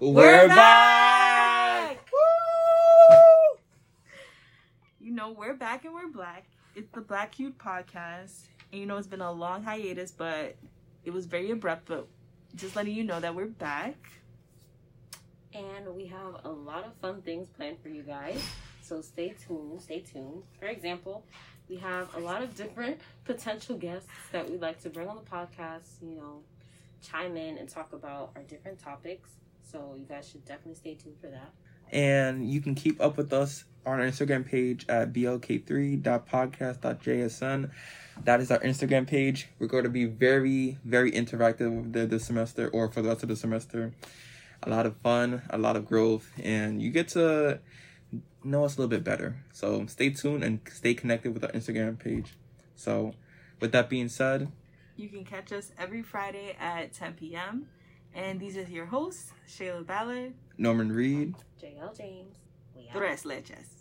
We're, back! Woo! You know, we're back and we're black. It's the Black Cute Podcast. And you know, it's been a long hiatus, but it was very abrupt. But just letting you know that we're back. And we have a lot of fun things planned for you guys. So stay tuned, stay tuned. For example, we have a lot of different potential guests that we'd like to bring on the podcast, you know, chime in and talk about our different topics. So you guys should definitely stay tuned for that. And you can keep up with us on our Instagram page at blk3.podcast.jsn. That is our Instagram page. We're going to be very, very interactive with this semester or for the rest of the semester. A lot of fun, a lot of growth, and you get to know us a little bit better. So stay tuned and stay connected with our Instagram page. So, with that being said, you can catch us every Friday at 10 p.m. And these are your hosts, Shayla Ballard, Norman Reed, JL James. Tres Leches.